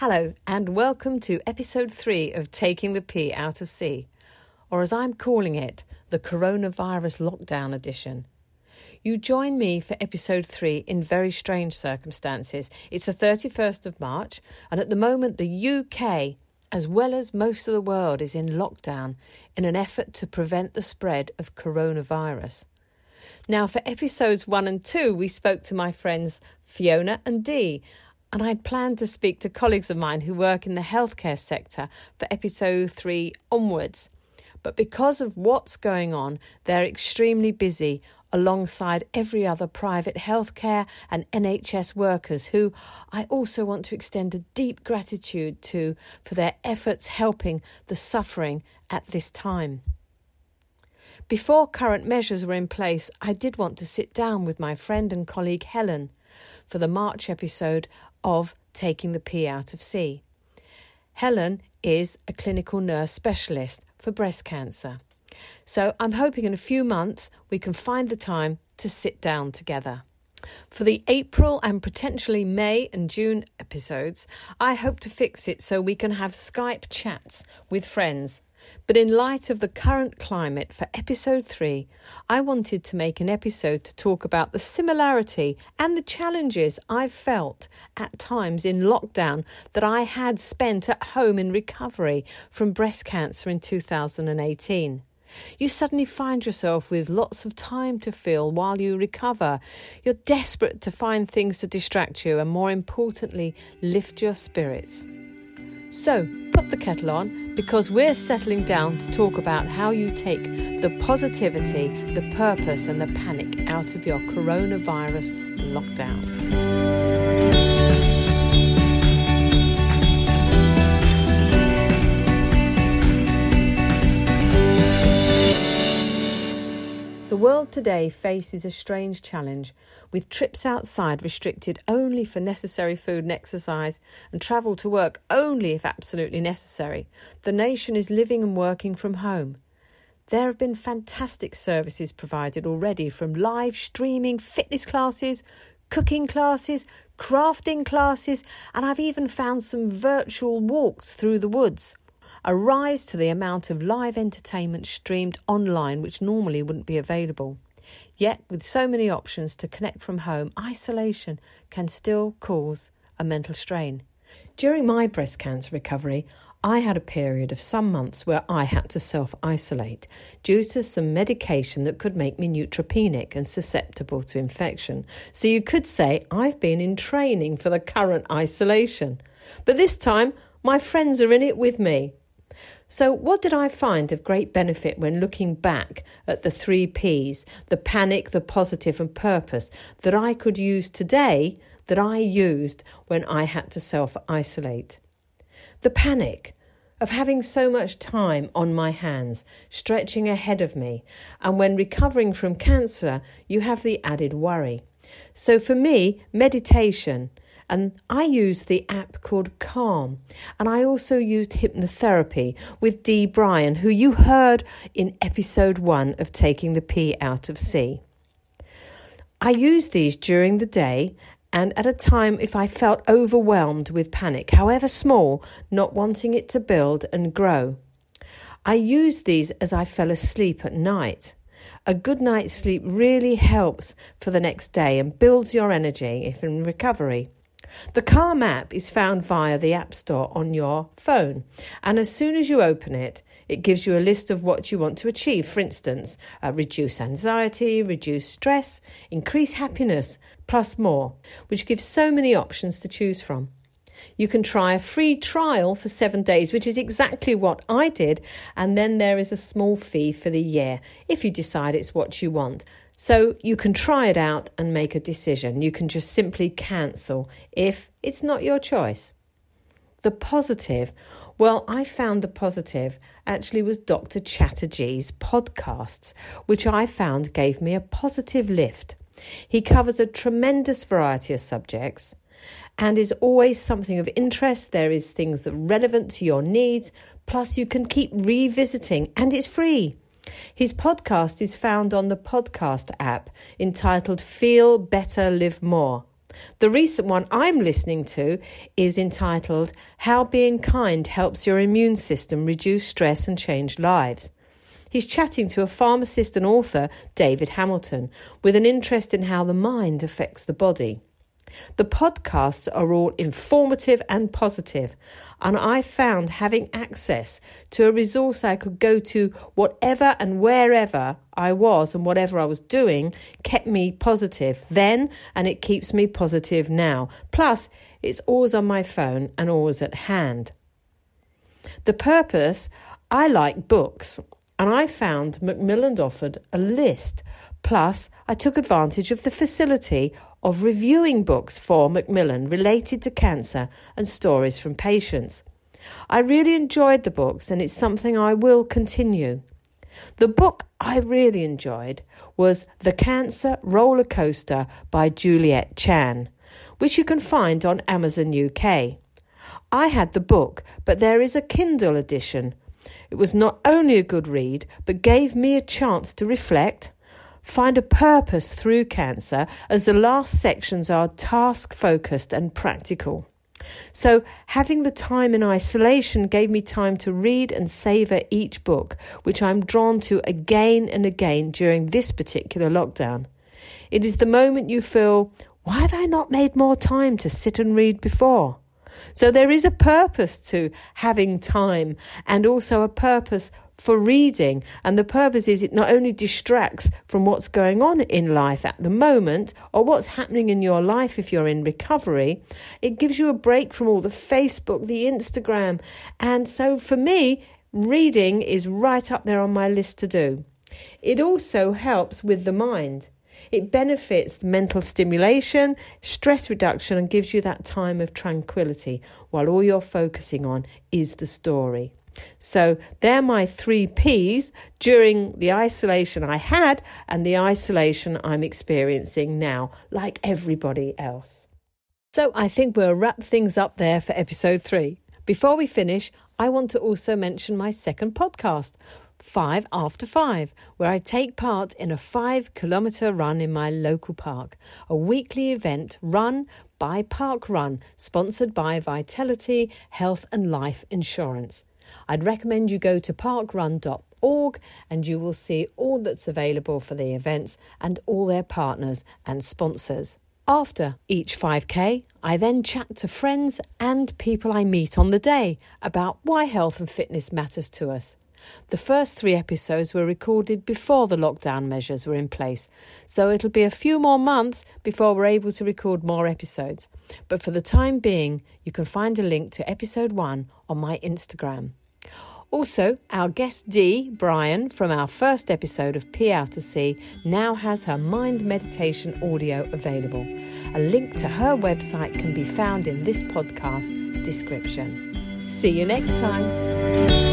Hello, and welcome to episode three of Taking the P Out of C, or as I'm calling it, the Coronavirus Lockdown Edition. You join me for episode three in very strange circumstances. It's the 31st of March, and at the moment, the UK, as well as most of the world, is in lockdown in an effort to prevent the spread of coronavirus. Now, for episodes one and two, we spoke to my friends Fiona and Dee and I'd planned to speak to colleagues of mine who work in the healthcare sector for episode three onwards. But because of what's going on, they're extremely busy alongside every other private healthcare and NHS workers who I also want to extend a deep gratitude to for their efforts helping the suffering at this time. Before current measures were in place, I did want to sit down with my friend and colleague Helen for the March episode of Taking the P Out of C. Helen is a clinical nurse specialist for breast cancer. So I'm hoping in a few months we can find the time to sit down together. For the April and potentially May and June episodes, I hope to fix it so we can have Skype chats with friends but in light of the current climate for episode 3, I wanted to make an episode to talk about the similarity and the challenges I've felt at times in lockdown that I had spent at home in recovery from breast cancer in 2018. You suddenly find yourself with lots of time to fill while you recover. You're desperate to find things to distract you and, more importantly, lift your spirits. So, put the kettle on because we're settling down to talk about how you take the positivity, the purpose, and the panic out of your coronavirus lockdown. World today faces a strange challenge, with trips outside restricted only for necessary food and exercise, and travel to work only if absolutely necessary. The nation is living and working from home. There have been fantastic services provided already from live streaming fitness classes, cooking classes, crafting classes, and I've even found some virtual walks through the woods a rise to the amount of live entertainment streamed online which normally wouldn't be available. Yet, with so many options to connect from home, isolation can still cause a mental strain. During my breast cancer recovery, I had a period of some months where I had to self isolate due to some medication that could make me neutropenic and susceptible to infection. So you could say I've been in training for the current isolation. But this time, my friends are in it with me. So, what did I find of great benefit when looking back at the three P's the panic, the positive, and purpose that I could use today that I used when I had to self isolate? The panic of having so much time on my hands, stretching ahead of me, and when recovering from cancer, you have the added worry. So, for me, meditation and I used the app called Calm. And I also used hypnotherapy with Dee Bryan, who you heard in episode one of Taking the P Out of C. I used these during the day and at a time if I felt overwhelmed with panic, however small, not wanting it to build and grow. I used these as I fell asleep at night. A good night's sleep really helps for the next day and builds your energy if in recovery. The Calm app is found via the App Store on your phone, and as soon as you open it, it gives you a list of what you want to achieve. For instance, uh, reduce anxiety, reduce stress, increase happiness, plus more, which gives so many options to choose from. You can try a free trial for seven days, which is exactly what I did, and then there is a small fee for the year if you decide it's what you want. So you can try it out and make a decision. You can just simply cancel if it's not your choice. The positive, well, I found the positive actually was Dr. Chatterjee's podcasts, which I found gave me a positive lift. He covers a tremendous variety of subjects and is always something of interest. There is things that are relevant to your needs, plus you can keep revisiting and it's free. His podcast is found on the podcast app entitled Feel Better, Live More. The recent one I'm listening to is entitled How Being Kind Helps Your Immune System Reduce Stress and Change Lives. He's chatting to a pharmacist and author, David Hamilton, with an interest in how the mind affects the body. The podcasts are all informative and positive, and I found having access to a resource I could go to whatever and wherever I was and whatever I was doing kept me positive then, and it keeps me positive now. Plus, it's always on my phone and always at hand. The purpose I like books, and I found Macmillan offered a list. Plus, I took advantage of the facility of reviewing books for Macmillan related to cancer and stories from patients. I really enjoyed the books and it's something I will continue. The book I really enjoyed was The Cancer Roller Coaster by Juliet Chan, which you can find on Amazon UK. I had the book, but there is a Kindle edition. It was not only a good read, but gave me a chance to reflect, Find a purpose through cancer, as the last sections are task focused and practical. So, having the time in isolation gave me time to read and savour each book, which I'm drawn to again and again during this particular lockdown. It is the moment you feel, why have I not made more time to sit and read before? So, there is a purpose to having time and also a purpose for reading. And the purpose is it not only distracts from what's going on in life at the moment or what's happening in your life if you're in recovery, it gives you a break from all the Facebook, the Instagram. And so for me, reading is right up there on my list to do. It also helps with the mind. It benefits mental stimulation, stress reduction, and gives you that time of tranquility while all you're focusing on is the story. So they're my three P's during the isolation I had and the isolation I'm experiencing now, like everybody else. So I think we'll wrap things up there for episode three. Before we finish, I want to also mention my second podcast, Five After Five, where I take part in a five kilometre run in my local park, a weekly event run by parkrun, sponsored by Vitality Health and Life Insurance. I'd recommend you go to parkrun.org and you will see all that's available for the events and all their partners and sponsors. After each 5K, I then chat to friends and people I meet on the day about why health and fitness matters to us. The first three episodes were recorded before the lockdown measures were in place, so it'll be a few more months before we're able to record more episodes. But for the time being, you can find a link to episode one on my Instagram. Also, our guest Dee, Brian, from our first episode of P Out to C, now has her mind meditation audio available. A link to her website can be found in this podcast description. See you next time.